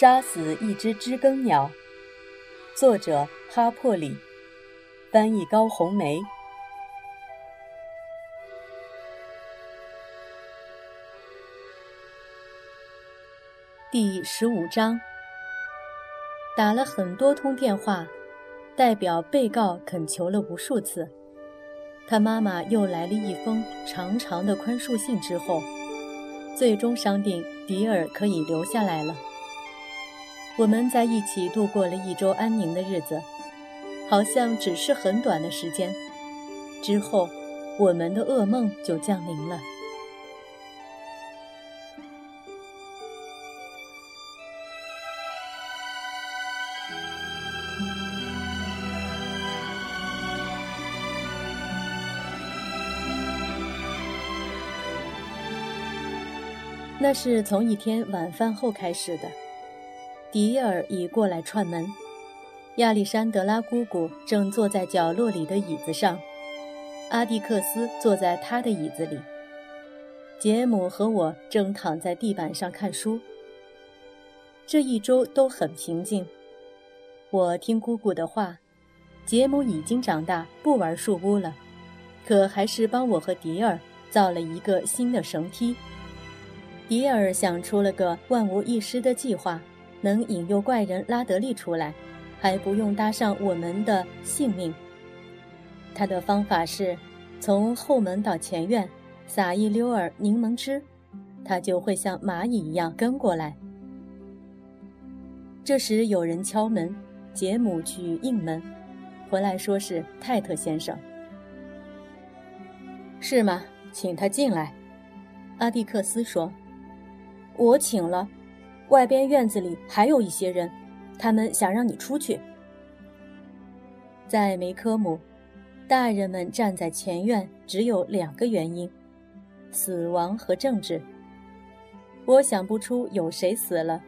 杀死一只知更鸟，作者哈珀里，翻译高红梅。第十五章，打了很多通电话，代表被告恳求了无数次，他妈妈又来了一封长长的宽恕信之后，最终商定迪尔可以留下来了。我们在一起度过了一周安宁的日子，好像只是很短的时间，之后我们的噩梦就降临了。那是从一天晚饭后开始的。迪尔已过来串门，亚历山德拉姑姑正坐在角落里的椅子上，阿蒂克斯坐在他的椅子里，杰姆和我正躺在地板上看书。这一周都很平静。我听姑姑的话，杰姆已经长大，不玩树屋了，可还是帮我和迪尔造了一个新的绳梯。迪尔想出了个万无一失的计划，能引诱怪人拉德利出来，还不用搭上我们的性命。他的方法是，从后门到前院，撒一溜儿柠檬汁，他就会像蚂蚁一样跟过来。这时有人敲门，杰姆去应门，回来说是泰特先生。是吗？请他进来。阿蒂克斯说。我请了，外边院子里还有一些人，他们想让你出去。在梅科姆，大人们站在前院，只有两个原因：死亡和政治。我想不出有谁死了。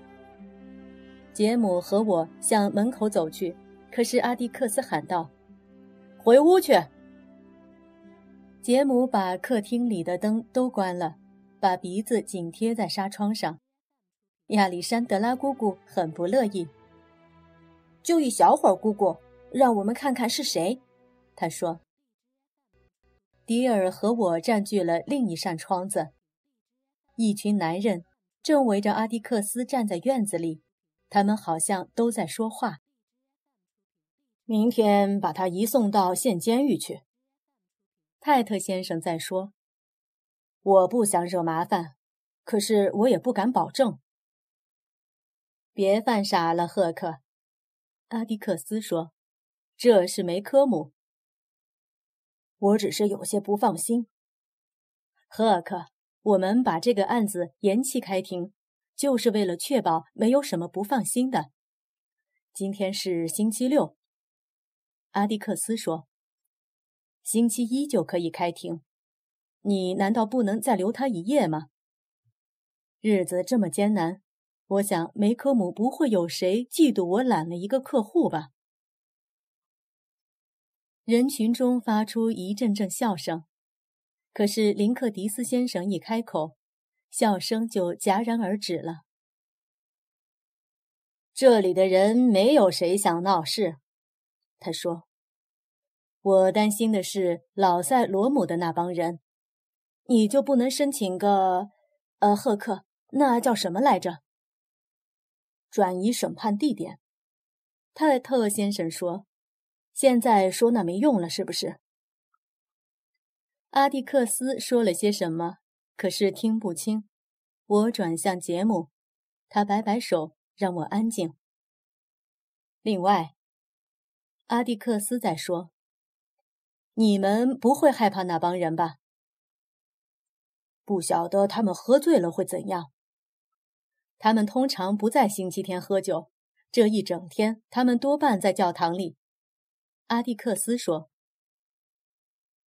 杰姆和我向门口走去，可是阿蒂克斯喊道：“回屋去。”杰姆把客厅里的灯都关了。把鼻子紧贴在纱窗上，亚历山德拉姑姑很不乐意。就一小会儿，姑姑，让我们看看是谁。她说。迪尔和我占据了另一扇窗子，一群男人正围着阿迪克斯站在院子里，他们好像都在说话。明天把他移送到县监狱去。泰特先生在说。我不想惹麻烦，可是我也不敢保证。别犯傻了，赫克，阿迪克斯说：“这是梅科姆。”我只是有些不放心。赫克，我们把这个案子延期开庭，就是为了确保没有什么不放心的。今天是星期六，阿迪克斯说：“星期一就可以开庭。”你难道不能再留他一夜吗？日子这么艰难，我想梅科姆不会有谁嫉妒我揽了一个客户吧？人群中发出一阵阵笑声，可是林克迪斯先生一开口，笑声就戛然而止了。这里的人没有谁想闹事，他说。我担心的是老塞罗姆的那帮人。你就不能申请个，呃，赫克，那叫什么来着？转移审判地点。泰特先生说：“现在说那没用了，是不是？”阿蒂克斯说了些什么，可是听不清。我转向杰姆，他摆摆手，让我安静。另外，阿蒂克斯在说：“你们不会害怕那帮人吧？”不晓得他们喝醉了会怎样。他们通常不在星期天喝酒，这一整天他们多半在教堂里。阿蒂克斯说。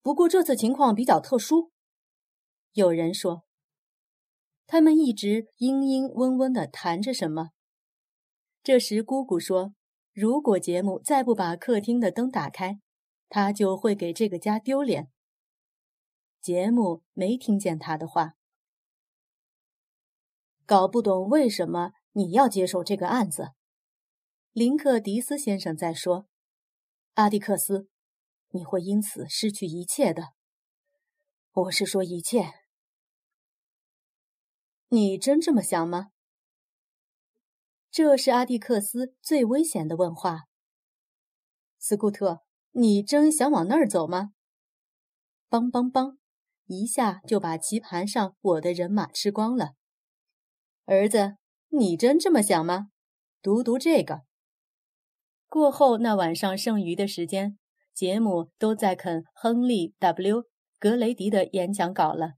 不过这次情况比较特殊，有人说。他们一直嘤嘤嗡嗡地谈着什么。这时姑姑说：“如果杰姆再不把客厅的灯打开，他就会给这个家丢脸。”杰姆没听见他的话，搞不懂为什么你要接受这个案子。林克迪斯先生在说：“阿迪克斯，你会因此失去一切的。我是说一切。你真这么想吗？”这是阿蒂克斯最危险的问话。斯库特，你真想往那儿走吗？梆梆梆，一下就把棋盘上我的人马吃光了。儿子，你真这么想吗？读读这个。过后那晚上剩余的时间，杰姆都在啃亨利 ·W· 格雷迪的演讲稿了。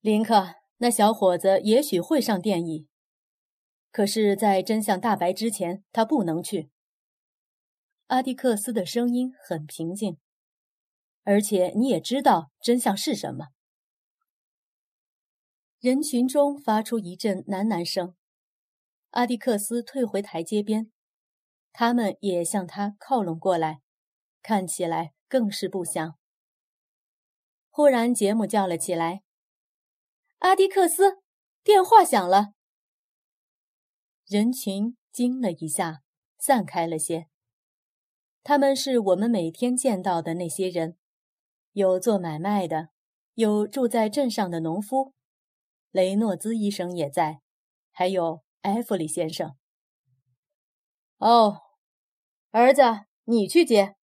林克，那小伙子也许会上电椅。可是，在真相大白之前，他不能去。阿迪克斯的声音很平静，而且你也知道真相是什么。人群中发出一阵喃喃声。阿迪克斯退回台阶边，他们也向他靠拢过来，看起来更是不祥。忽然，杰姆叫了起来：“阿迪克斯，电话响了。”人群惊了一下，散开了些。他们是我们每天见到的那些人，有做买卖的，有住在镇上的农夫，雷诺兹医生也在，还有埃弗里先生。哦，儿子，你去接。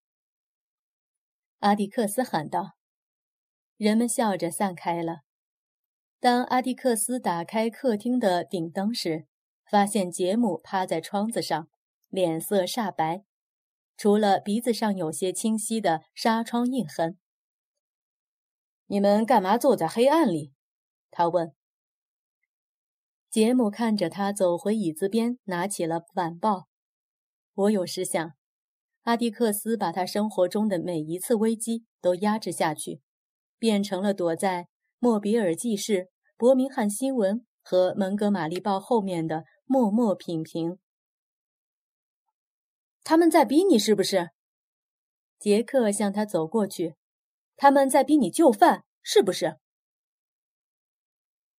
阿迪克斯喊道。人们笑着散开了。当阿迪克斯打开客厅的顶灯时，发现杰姆趴在窗子上，脸色煞白，除了鼻子上有些清晰的纱窗印痕。你们干嘛坐在黑暗里？他问。杰姆看着他走回椅子边，拿起了晚报。我有时想，阿迪克斯把他生活中的每一次危机都压制下去，变成了躲在《莫比尔记事》《伯明翰新闻》和《蒙哥马利报》后面的。默默品评。他们在逼你是不是？杰克向他走过去。他们在逼你就范是不是？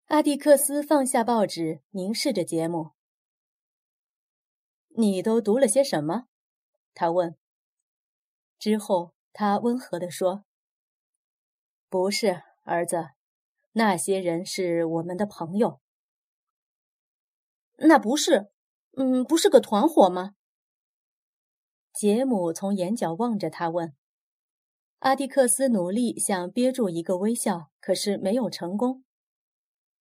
阿蒂克斯放下报纸，凝视着杰姆。你都读了些什么？他问。之后，他温和地说：“不是，儿子，那些人是我们的朋友。”那不是，嗯，不是个团伙吗？杰姆从眼角望着他问。阿蒂克斯努力想憋住一个微笑，可是没有成功。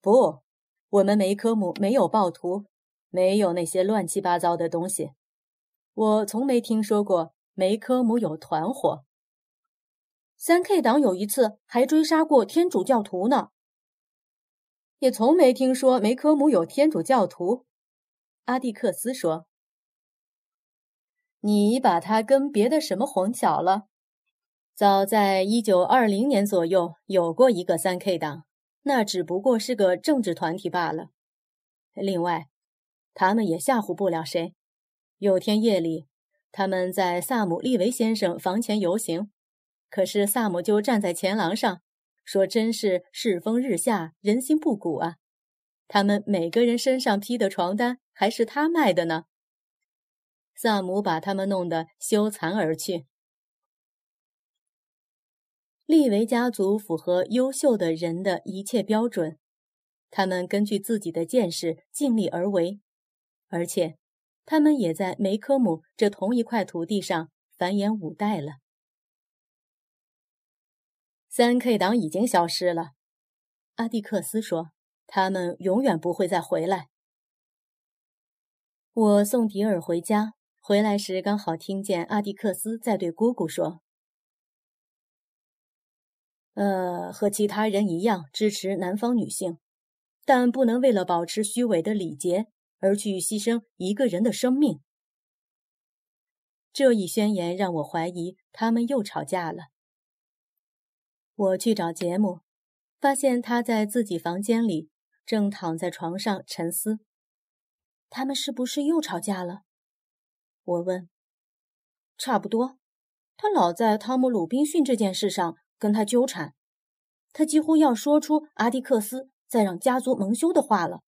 不，我们梅科姆没有暴徒，没有那些乱七八糟的东西。我从没听说过梅科姆有团伙。三 K 党有一次还追杀过天主教徒呢。也从没听说梅科姆有天主教徒，阿蒂克斯说：“你把他跟别的什么混淆了？早在一九二零年左右，有过一个三 K 党，那只不过是个政治团体罢了。另外，他们也吓唬不了谁。有天夜里，他们在萨姆利维先生房前游行，可是萨姆就站在前廊上。”说：“真是世风日下，人心不古啊！他们每个人身上披的床单还是他卖的呢。”萨姆把他们弄得羞惭而去。利维家族符合优秀的人的一切标准，他们根据自己的见识尽力而为，而且他们也在梅科姆这同一块土地上繁衍五代了。三 K 党已经消失了，阿蒂克斯说：“他们永远不会再回来。”我送迪尔回家，回来时刚好听见阿蒂克斯在对姑姑说：“呃，和其他人一样支持南方女性，但不能为了保持虚伪的礼节而去牺牲一个人的生命。”这一宣言让我怀疑他们又吵架了。我去找杰姆，发现他在自己房间里，正躺在床上沉思。他们是不是又吵架了？我问。差不多，他老在汤姆·鲁滨逊这件事上跟他纠缠，他几乎要说出阿迪克斯再让家族蒙羞的话了。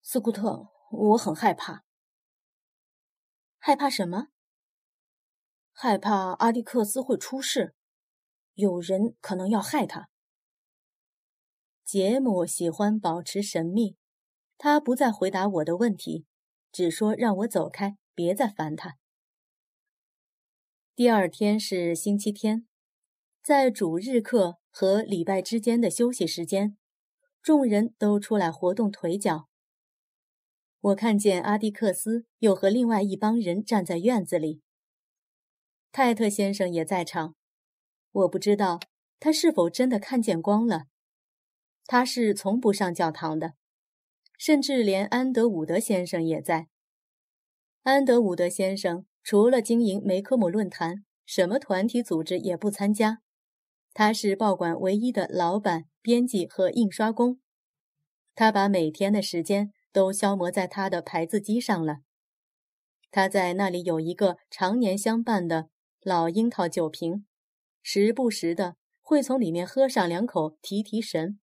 斯库特，我很害怕。害怕什么？害怕阿迪克斯会出事，有人可能要害他。杰姆喜欢保持神秘，他不再回答我的问题，只说让我走开，别再烦他。第二天是星期天，在主日课和礼拜之间的休息时间，众人都出来活动腿脚。我看见阿迪克斯又和另外一帮人站在院子里。泰特先生也在场，我不知道他是否真的看见光了。他是从不上教堂的，甚至连安德伍德先生也在。安德伍德先生除了经营梅科姆论坛，什么团体组织也不参加。他是报馆唯一的老板、编辑和印刷工。他把每天的时间。都消磨在他的牌子机上了。他在那里有一个常年相伴的老樱桃酒瓶，时不时的会从里面喝上两口提提神。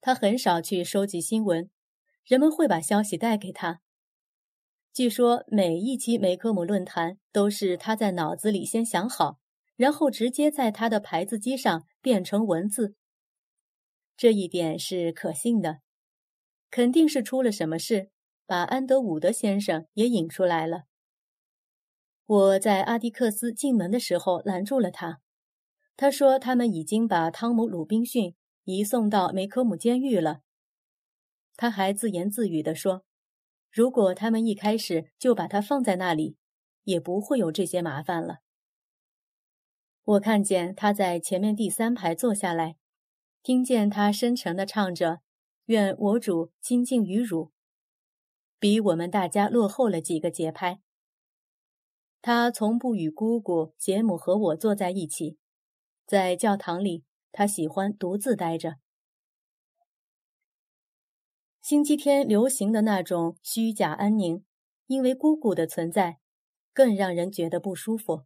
他很少去收集新闻，人们会把消息带给他。据说每一期梅科姆论坛都是他在脑子里先想好，然后直接在他的牌子机上变成文字。这一点是可信的。肯定是出了什么事，把安德伍德先生也引出来了。我在阿迪克斯进门的时候拦住了他，他说他们已经把汤姆·鲁滨逊移送到梅科姆监狱了。他还自言自语地说：“如果他们一开始就把他放在那里，也不会有这些麻烦了。”我看见他在前面第三排坐下来，听见他深沉地唱着。愿我主亲近于汝，比我们大家落后了几个节拍。他从不与姑姑、杰姆和我坐在一起，在教堂里，他喜欢独自待着。星期天流行的那种虚假安宁，因为姑姑的存在，更让人觉得不舒服。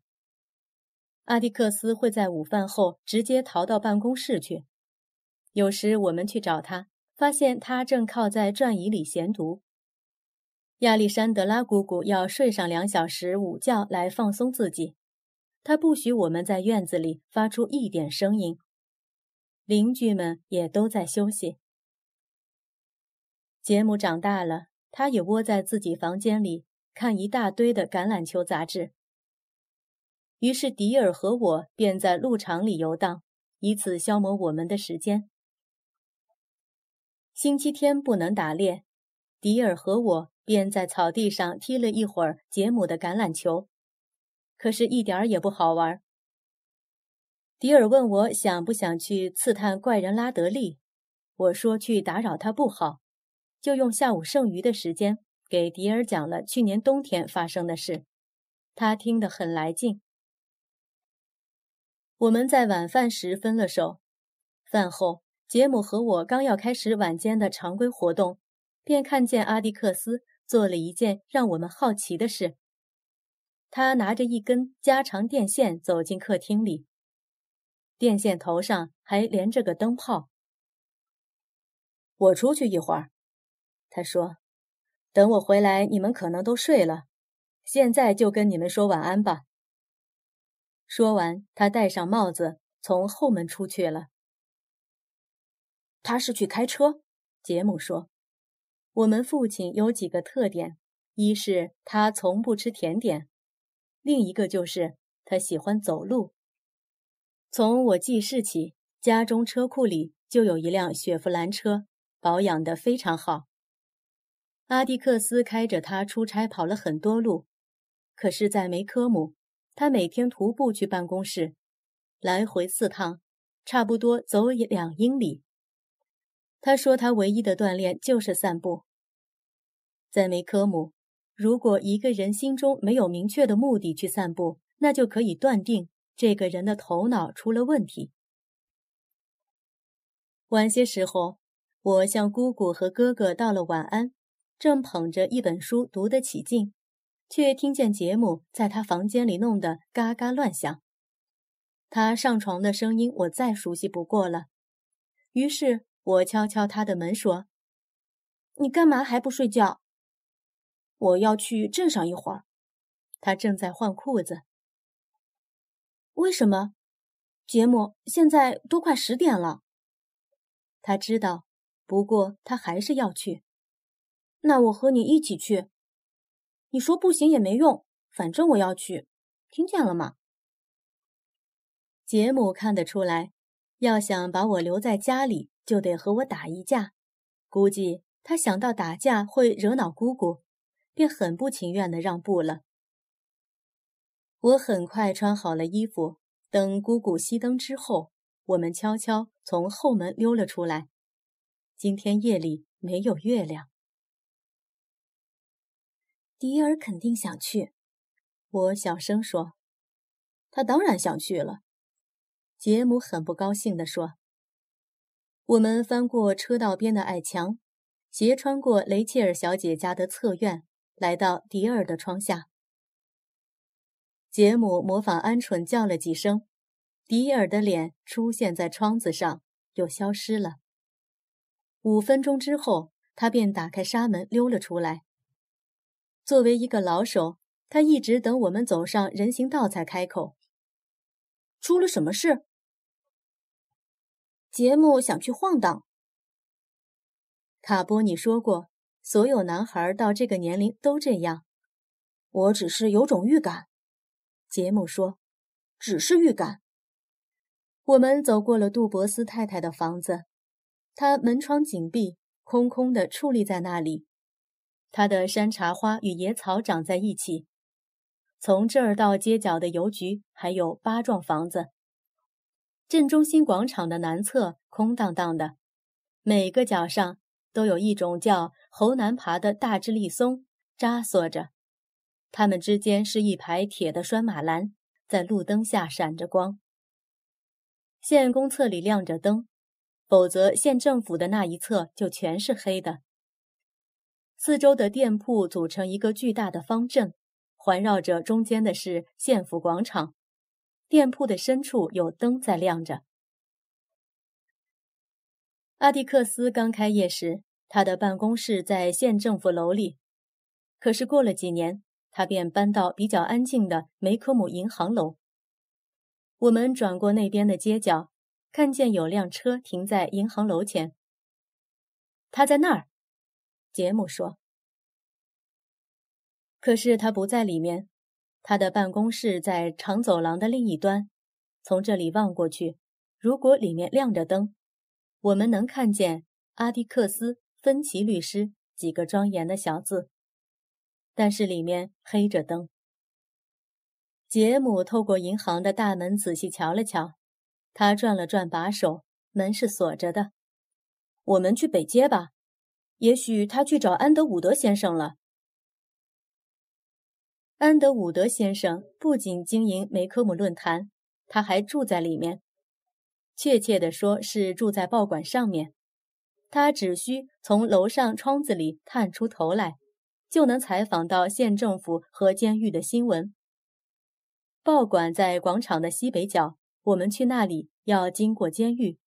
阿迪克斯会在午饭后直接逃到办公室去，有时我们去找他。发现他正靠在转椅里闲读。亚历山德拉姑姑要睡上两小时午觉来放松自己，她不许我们在院子里发出一点声音。邻居们也都在休息。杰姆长大了，他也窝在自己房间里看一大堆的橄榄球杂志。于是迪尔和我便在鹿场里游荡，以此消磨我们的时间。星期天不能打猎，迪尔和我便在草地上踢了一会儿杰姆的橄榄球，可是一点儿也不好玩。迪尔问我想不想去刺探怪人拉德利，我说去打扰他不好，就用下午剩余的时间给迪尔讲了去年冬天发生的事，他听得很来劲。我们在晚饭时分了手，饭后。杰姆和我刚要开始晚间的常规活动，便看见阿迪克斯做了一件让我们好奇的事。他拿着一根加长电线走进客厅里，电线头上还连着个灯泡。我出去一会儿，他说：“等我回来，你们可能都睡了。现在就跟你们说晚安吧。”说完，他戴上帽子，从后门出去了。他是去开车，杰姆说：“我们父亲有几个特点，一是他从不吃甜点，另一个就是他喜欢走路。从我记事起，家中车库里就有一辆雪佛兰车，保养得非常好。阿迪克斯开着它出差跑了很多路，可是，在梅科姆，他每天徒步去办公室，来回四趟，差不多走两英里。”他说：“他唯一的锻炼就是散步。在梅科姆，如果一个人心中没有明确的目的去散步，那就可以断定这个人的头脑出了问题。”晚些时候，我向姑姑和哥哥道了晚安，正捧着一本书读得起劲，却听见杰姆在他房间里弄得嘎嘎乱响。他上床的声音我再熟悉不过了，于是。我敲敲他的门，说：“你干嘛还不睡觉？我要去镇上一会儿。他正在换裤子。为什么？杰姆，现在都快十点了。他知道，不过他还是要去。那我和你一起去。你说不行也没用，反正我要去。听见了吗？杰姆看得出来，要想把我留在家里，就得和我打一架。估计他想到打架会惹恼姑姑，便很不情愿地让步了。我很快穿好了衣服，等姑姑熄灯之后，我们悄悄从后门溜了出来。今天夜里没有月亮。迪尔肯定想去，我小声说：“他当然想去了。”杰姆很不高兴地说：“我们翻过车道边的矮墙，斜穿过雷切尔小姐家的侧院，来到迪尔的窗下。”杰姆模仿鹌鹑叫了几声，迪尔的脸出现在窗子上，又消失了。五分钟之后，他便打开纱门溜了出来。作为一个老手，他一直等我们走上人行道才开口。出了什么事？杰姆想去晃荡。卡波尼说过，所有男孩到这个年龄都这样。我只是有种预感。杰姆说：“只是预感。”我们走过了杜博斯太太的房子，她门窗紧闭，空空的矗立在那里。它的山茶花与野草长在一起。从这儿到街角的邮局还有八幢房子。镇中心广场的南侧空荡荡的，每个角上都有一种叫猴南爬的大智利松扎缩着。它们之间是一排铁的拴马栏，在路灯下闪着光。县公厕里亮着灯，否则县政府的那一侧就全是黑的。四周的店铺组成一个巨大的方阵，环绕着中间的是县府广场。店铺的深处有灯在亮着。阿蒂克斯刚开业时，他的办公室在县政府楼里，可是过了几年。他便搬到比较安静的梅科姆银行楼。我们转过那边的街角，看见有辆车停在银行楼前。他在那儿，杰姆说。可是他不在里面，他的办公室在长走廊的另一端。从这里望过去，如果里面亮着灯，我们能看见阿迪克斯·芬奇律师几个庄严的小字。但是里面黑着灯。杰姆透过银行的大门仔细瞧了瞧，他转了转把手，门是锁着的。我们去北街吧，也许他去找安德伍德先生了。安德伍德先生不仅经营梅科姆论坛，他还住在里面，确切地说是住在报馆上面。他只需从楼上窗子里探出头来。就能采访到县政府和监狱的新闻。报馆在广场的西北角，我们去那里要经过监狱。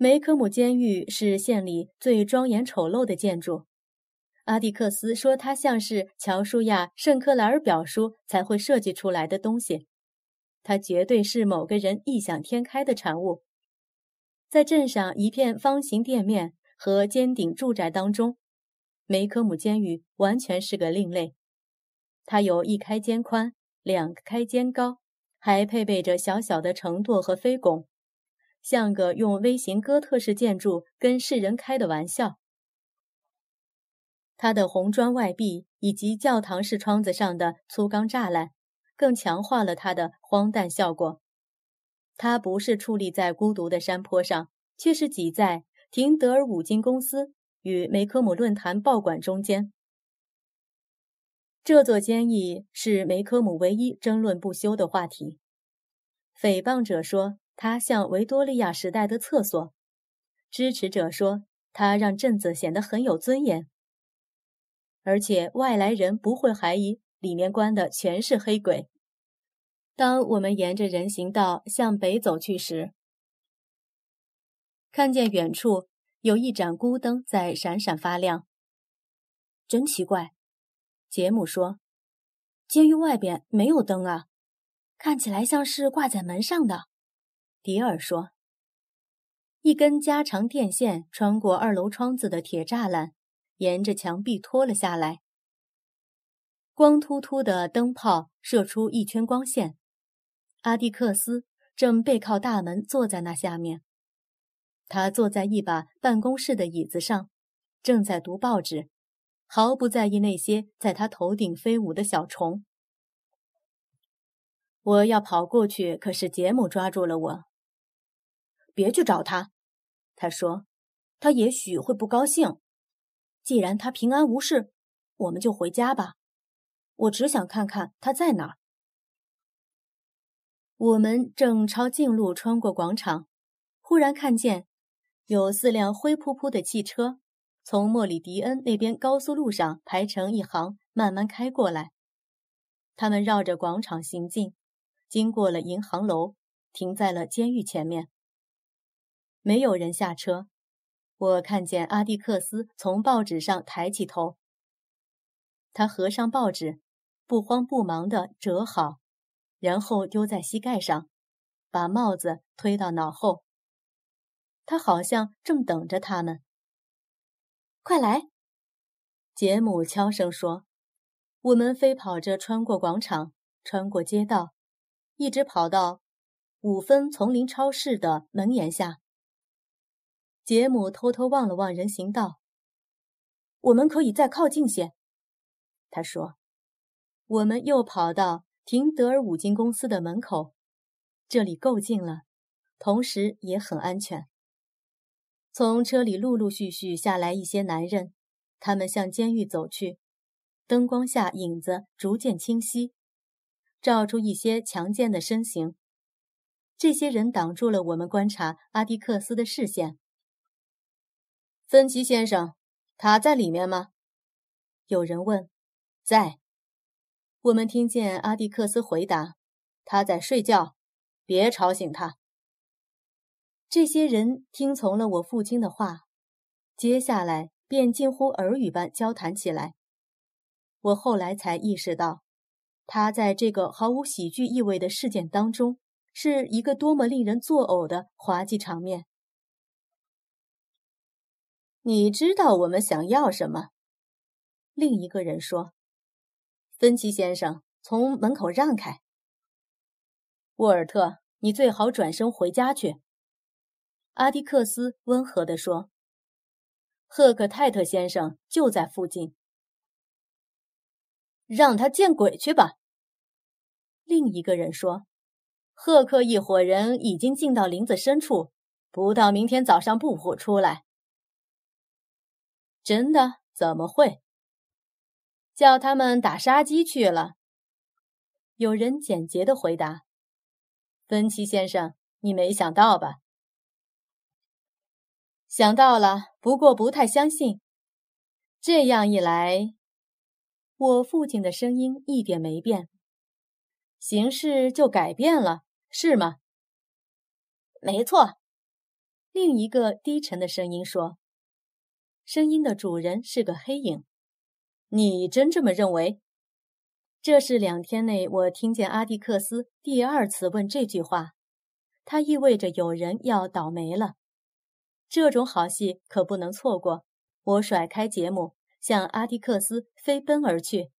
梅科姆监狱是县里最庄严丑陋的建筑。阿蒂克斯说，它像是乔舒亚·圣克莱尔表叔才会设计出来的东西。它绝对是某个人异想天开的产物。在镇上一片方形店面和尖顶住宅当中。梅科姆监狱完全是个另类，它有一开间宽，两开间高，还配备着小小的城垛和飞拱，像个用微型哥特式建筑跟世人开的玩笑。它的红砖外壁以及教堂式窗子上的粗钢栅栏，更强化了它的荒诞效果。它不是矗立在孤独的山坡上，却是挤在廷德尔五金公司。与梅科姆论坛报馆中间，这座监狱是梅科姆唯一争论不休的话题。诽谤者说它像维多利亚时代的厕所，支持者说它让镇子显得很有尊严，而且外来人不会怀疑里面关的全是黑鬼。当我们沿着人行道向北走去时，看见远处。有一盏孤灯在闪闪发亮。真奇怪，杰姆说：“监狱外边没有灯啊，看起来像是挂在门上的。”迪尔说：“一根加长电线穿过二楼窗子的铁栅栏，沿着墙壁拖了下来。光秃秃的灯泡射出一圈光线。阿蒂克斯正背靠大门坐在那下面。他坐在一把办公室的椅子上，正在读报纸，毫不在意那些在他头顶飞舞的小虫。我要跑过去，可是杰姆抓住了我。别去找他，他说，他也许会不高兴。既然他平安无事，我们就回家吧。我只想看看他在哪儿。我们正朝近路穿过广场，忽然看见有四辆灰扑扑的汽车从莫里迪恩那边高速路上排成一行，慢慢开过来。他们绕着广场行进，经过了银行楼，停在了监狱前面。没有人下车。我看见阿蒂克斯从报纸上抬起头，他合上报纸，不慌不忙地折好，然后丢在膝盖上，把帽子推到脑后。他好像正等着他们。快来！杰姆悄声说：“我们飞跑着穿过广场，穿过街道，一直跑到五分丛林超市的门檐下。”杰姆偷偷望了望人行道。我们可以再靠近些，他说。我们又跑到廷德尔五金公司的门口，这里够近了，同时也很安全。从车里陆陆续续下来一些男人，他们向监狱走去。灯光下，影子逐渐清晰，照出一些强健的身形。这些人挡住了我们观察阿迪克斯的视线。芬奇先生，他在里面吗？有人问。在。我们听见阿蒂克斯回答：“他在睡觉，别吵醒他。”这些人听从了我父亲的话，接下来便近乎耳语般交谈起来。我后来才意识到，他在这个毫无喜剧意味的事件当中，是一个多么令人作呕的滑稽场面。你知道我们想要什么？另一个人说：“芬奇先生，从门口让开。”沃尔特，你最好转身回家去。”阿迪克斯温和地说。“赫克泰特先生就在附近，让他见鬼去吧。”另一个人说：“赫克一伙人已经进到林子深处，不到明天早上不会出来。”真的？怎么会？叫他们打杀鸡去了。有人简洁的回答：“芬奇先生，你没想到吧？”想到了，不过不太相信。这样一来，我父亲的声音一点没变，形势就改变了，是吗？没错，另一个低沉的声音说。声音的主人是个黑影，你真这么认为？这是两天内我听见阿蒂克斯第二次问这句话，它意味着有人要倒霉了。这种好戏可不能错过。我甩开杰姆，向阿蒂克斯飞奔而去。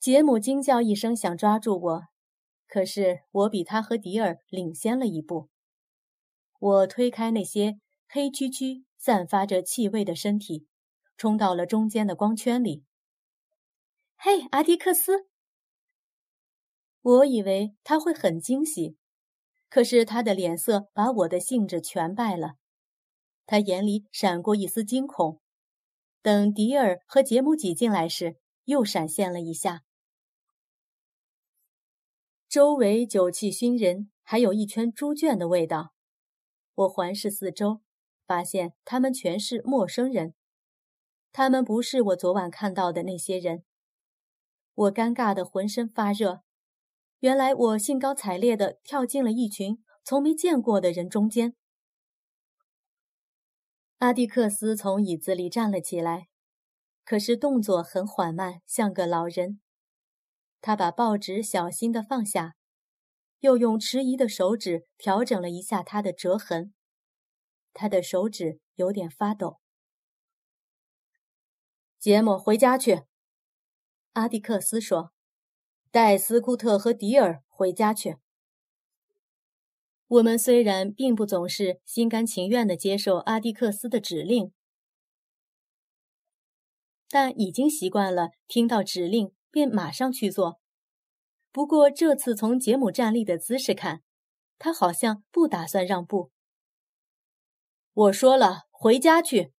杰姆惊叫一声，想抓住我，可是我比他和迪尔领先了一步。我推开那些黑黢黢。散发着气味的身体，冲到了中间的光圈里。嘿，阿迪克斯！我以为他会很惊喜，可是他的脸色把我的兴致全败了。他眼里闪过一丝惊恐，等迪尔和杰姆挤进来时，又闪现了一下。周围酒气熏人，还有一圈猪圈的味道。我环视四周。发现他们全是陌生人，他们不是我昨晚看到的那些人。我尴尬的浑身发热，原来我兴高采烈地跳进了一群从没见过的人中间。阿蒂克斯从椅子里站了起来，可是动作很缓慢，像个老人。他把报纸小心地放下，又用迟疑的手指调整了一下它的折痕。他的手指有点发抖。杰姆，回家去。阿蒂克斯说：“带斯库特和迪尔回家去。”我们虽然并不总是心甘情愿地接受阿蒂克斯的指令，但已经习惯了听到指令便马上去做。不过这次从杰姆站立的姿势看，他好像不打算让步。我说了，回家去。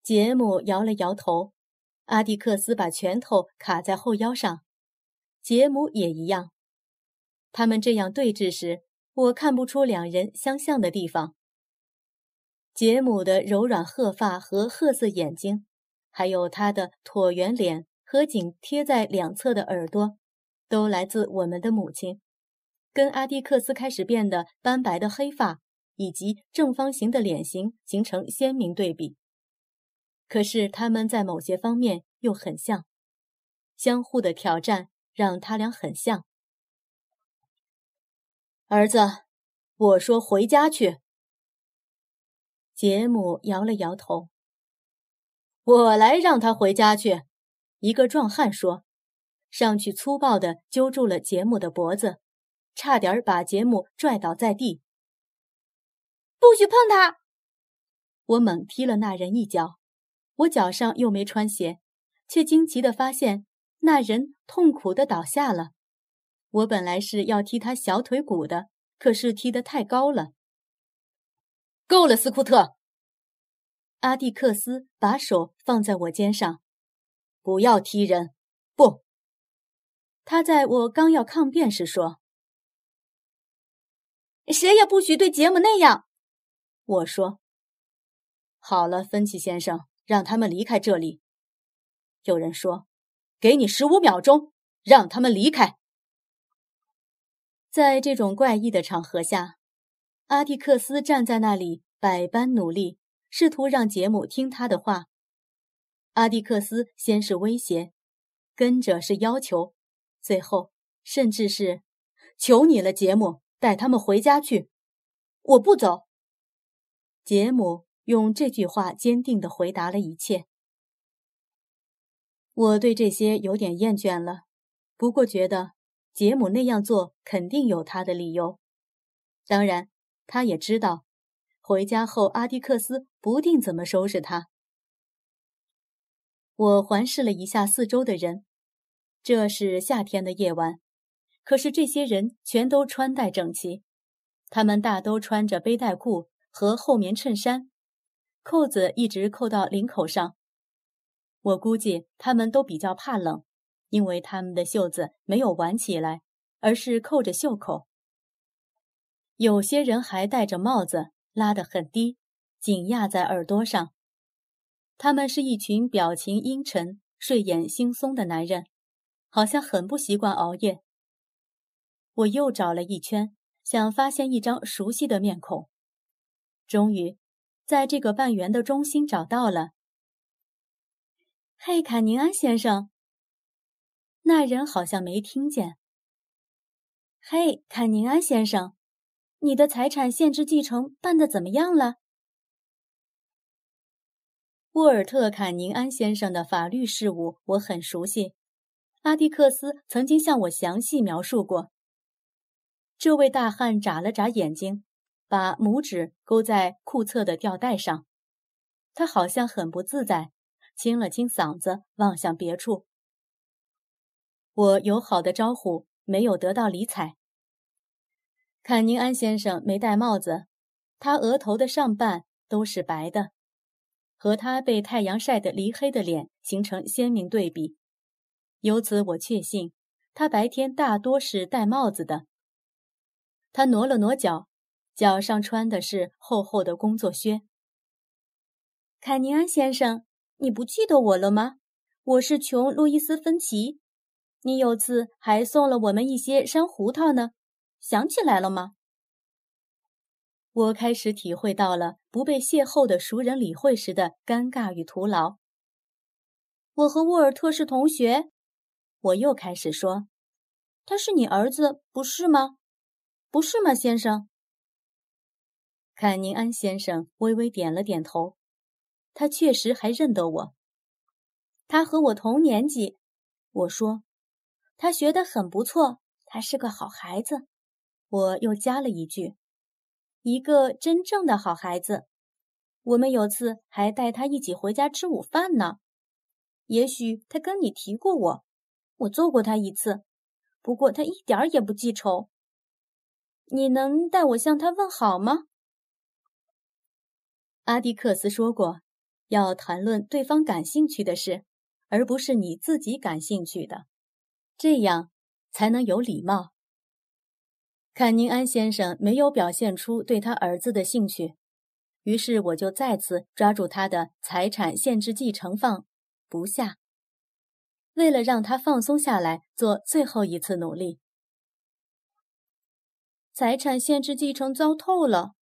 杰姆摇了摇头，阿迪克斯把拳头卡在后腰上，杰姆也一样。他们这样对峙时，我看不出两人相像的地方。杰姆的柔软褐发和褐色眼睛，还有他的椭圆脸和紧贴在两侧的耳朵，都来自我们的母亲，跟阿蒂克斯开始变得斑白的黑发以及正方形的脸型形成鲜明对比。可是他们在某些方面又很像，相互的挑战让他俩很像。儿子，我说回家去。杰姆摇了摇头。我来让他回家去。一个壮汉说，上去粗暴地揪住了杰姆的脖子，差点把杰姆拽倒在地。不许碰他！我猛踢了那人一脚。我脚上又没穿鞋，却惊奇地发现那人痛苦地倒下了。我本来是要踢他小腿骨的，可是踢得太高了。够了，斯库特！阿蒂克斯把手放在我肩上，不要踢人！不，他在我刚要抗辩时说：“谁也不许对杰姆那样。”我说：“好了，芬奇先生，让他们离开这里。”有人说：“给你十五秒钟，让他们离开。”在这种怪异的场合下，阿蒂克斯站在那里，百般努力，试图让杰姆听他的话。阿蒂克斯先是威胁，跟着是要求，最后甚至是“求你了，杰姆，带他们回家去。”我不走。杰姆用这句话坚定地回答了一切。我对这些有点厌倦了，不过觉得。杰姆那样做肯定有他的理由，当然，他也知道，回家后阿迪克斯不定怎么收拾他。我环视了一下四周的人，这是夏天的夜晚，可是这些人全都穿戴整齐，他们大都穿着背带裤和厚棉衬衫，扣子一直扣到领口上。我估计他们都比较怕冷。因为他们的袖子没有挽起来，而是扣着袖口。有些人还戴着帽子，拉得很低，紧压在耳朵上。他们是一群表情阴沉、睡眼惺忪的男人，好像很不习惯熬夜。我又找了一圈，想发现一张熟悉的面孔，终于，在这个半圆的中心找到了。嘿，卡宁安先生。那人好像没听见。嘿，坎宁安先生，你的财产限制继承办得怎么样了？沃尔特·坎宁安先生的法律事务我很熟悉，阿蒂克斯曾经向我详细描述过。这位大汉眨了眨眼睛，把拇指勾在裤侧的吊带上，他好像很不自在，清了清嗓子，望向别处。我友好的招呼没有得到理睬。坎宁安先生没戴帽子，他额头的上半都是白的，和他被太阳晒得离黑的脸形成鲜明对比。由此我确信，他白天大多是戴帽子的。他挪了挪脚，脚上穿的是厚厚的工作靴。坎尼安先生，你不记得我了吗？我是琼·路易斯·芬奇。你有次还送了我们一些山胡桃呢，想起来了吗？我开始体会到了不被邂逅的熟人理会时的尴尬与徒劳。我和沃尔特是同学，我又开始说：“他是你儿子，不是吗？不是吗，先生？”坎宁安先生微微点了点头，他确实还认得我。他和我同年级，我说，他学得很不错，他是个好孩子。我又加了一句：“一个真正的好孩子。”我们有次还带他一起回家吃午饭呢。也许他跟你提过我，我揍过他一次，不过他一点儿也不记仇。你能代我向他问好吗？阿迪克斯说过，要谈论对方感兴趣的事。而不是你自己感兴趣的，这样才能有礼貌。坎宁安先生没有表现出对他儿子的兴趣，于是我就再次抓住他的财产限制继承放不下，为了让他放松下来，做最后一次努力。财产限制继承糟透了，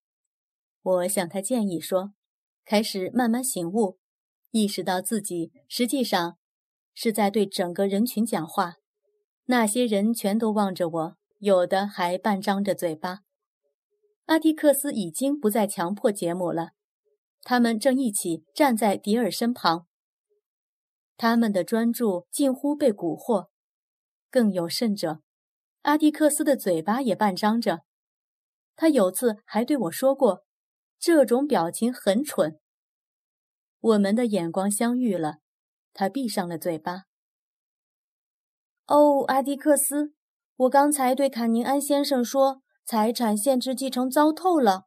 我向他建议说，开始慢慢醒悟，意识到自己实际上。是在对整个人群讲话，那些人全都望着我，有的还半张着嘴巴。阿蒂克斯已经不再强迫杰姆了，他们正一起站在迪尔身旁。他们的专注近乎被蛊惑，更有甚者，阿蒂克斯的嘴巴也半张着。他有次还对我说过，这种表情很蠢。我们的眼光相遇了。他闭上了嘴巴。哦，阿迪克斯，我刚才对坎宁安先生说，财产限制继承糟透了。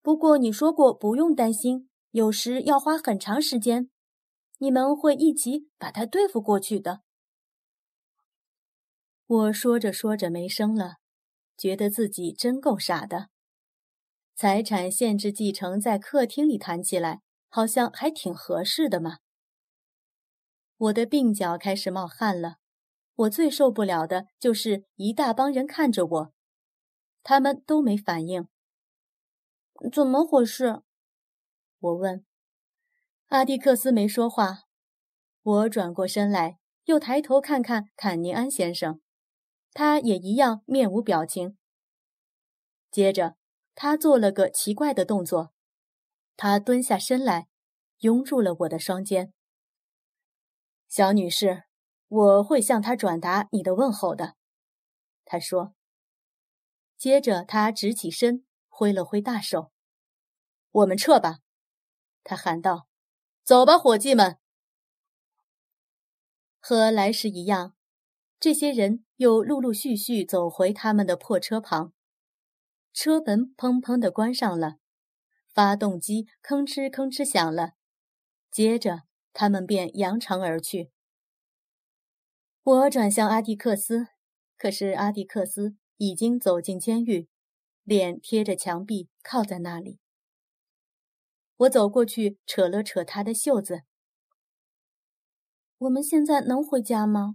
不过你说过不用担心，有时要花很长时间，你们会一起把他对付过去的。我说着说着没声了，觉得自己真够傻的。财产限制继承在客厅里谈起来，好像还挺合适的嘛。我的鬓角开始冒汗了，我最受不了的就是一大帮人看着我，他们都没反应。怎么回事？我问。阿蒂克斯没说话。我转过身来，又抬头看看坎尼安先生，他也一样面无表情。接着，他做了个奇怪的动作，他蹲下身来，拥住了我的双肩。小女士，我会向他转达你的问候的，他说。接着，他直起身，挥了挥大手：“我们撤吧。”他喊道：“走吧，伙计们。”和来时一样，这些人又陆陆续续走回他们的破车旁。车门砰砰地关上了，发动机吭哧吭哧响了，接着。他们便扬长而去。我转向阿蒂克斯，可是阿蒂克斯已经走进监狱，脸贴着墙壁，靠在那里。我走过去，扯了扯他的袖子。我们现在能回家吗？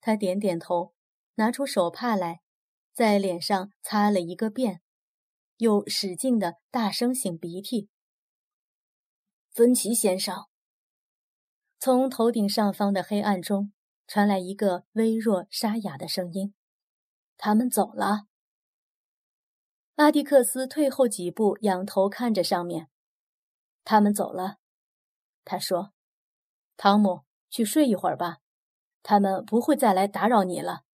他点点头，拿出手帕来，在脸上擦了一个遍，又使劲的大声擤鼻涕。芬奇先生，从头顶上方的黑暗中传来一个微弱沙哑的声音：“他们走了。”阿迪克斯退后几步，仰头看着上面。“他们走了。”他说。“汤姆，去睡一会儿吧，他们不会再来打扰你了。”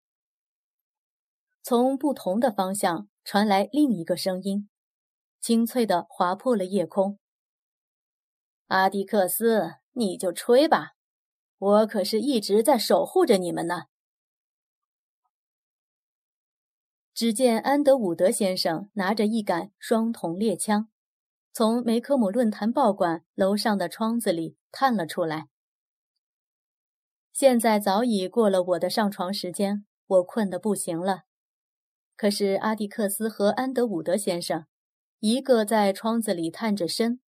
从不同的方向传来另一个声音，清脆的划破了夜空。阿迪克斯，你就吹吧，我可是一直在守护着你们呢。只见安德伍德先生拿着一杆双筒猎枪，从梅科姆论坛报馆楼上的窗子里探了出来。现在早已过了我的上床时间，我困得不行了。可是阿迪克斯和安德伍德先生，一个在窗子里探着身。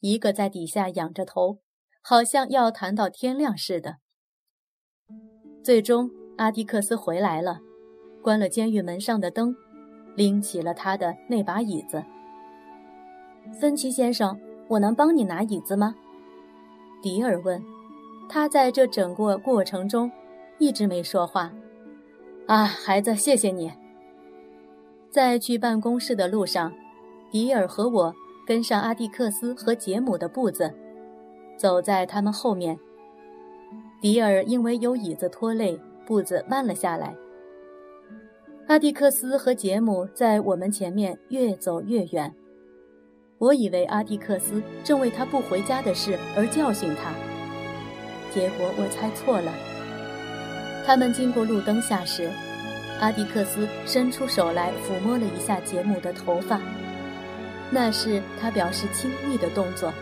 一个在底下仰着头，好像要谈到天亮似的。最终，阿迪克斯回来了，关了监狱门上的灯，拎起了他的那把椅子。芬奇先生，我能帮你拿椅子吗？迪尔问。他在这整个过程中一直没说话。啊，孩子，谢谢你。在去办公室的路上，迪尔和我跟上阿蒂克斯和杰姆的步子，走在他们后面。迪尔因为有椅子拖累，步子慢了下来。阿蒂克斯和杰姆在我们前面越走越远。我以为阿蒂克斯正为他不回家的事而教训他，结果我猜错了。他们经过路灯下时，阿迪克斯伸出手来抚摸了一下杰姆的头发，那是他表示亲密的动作。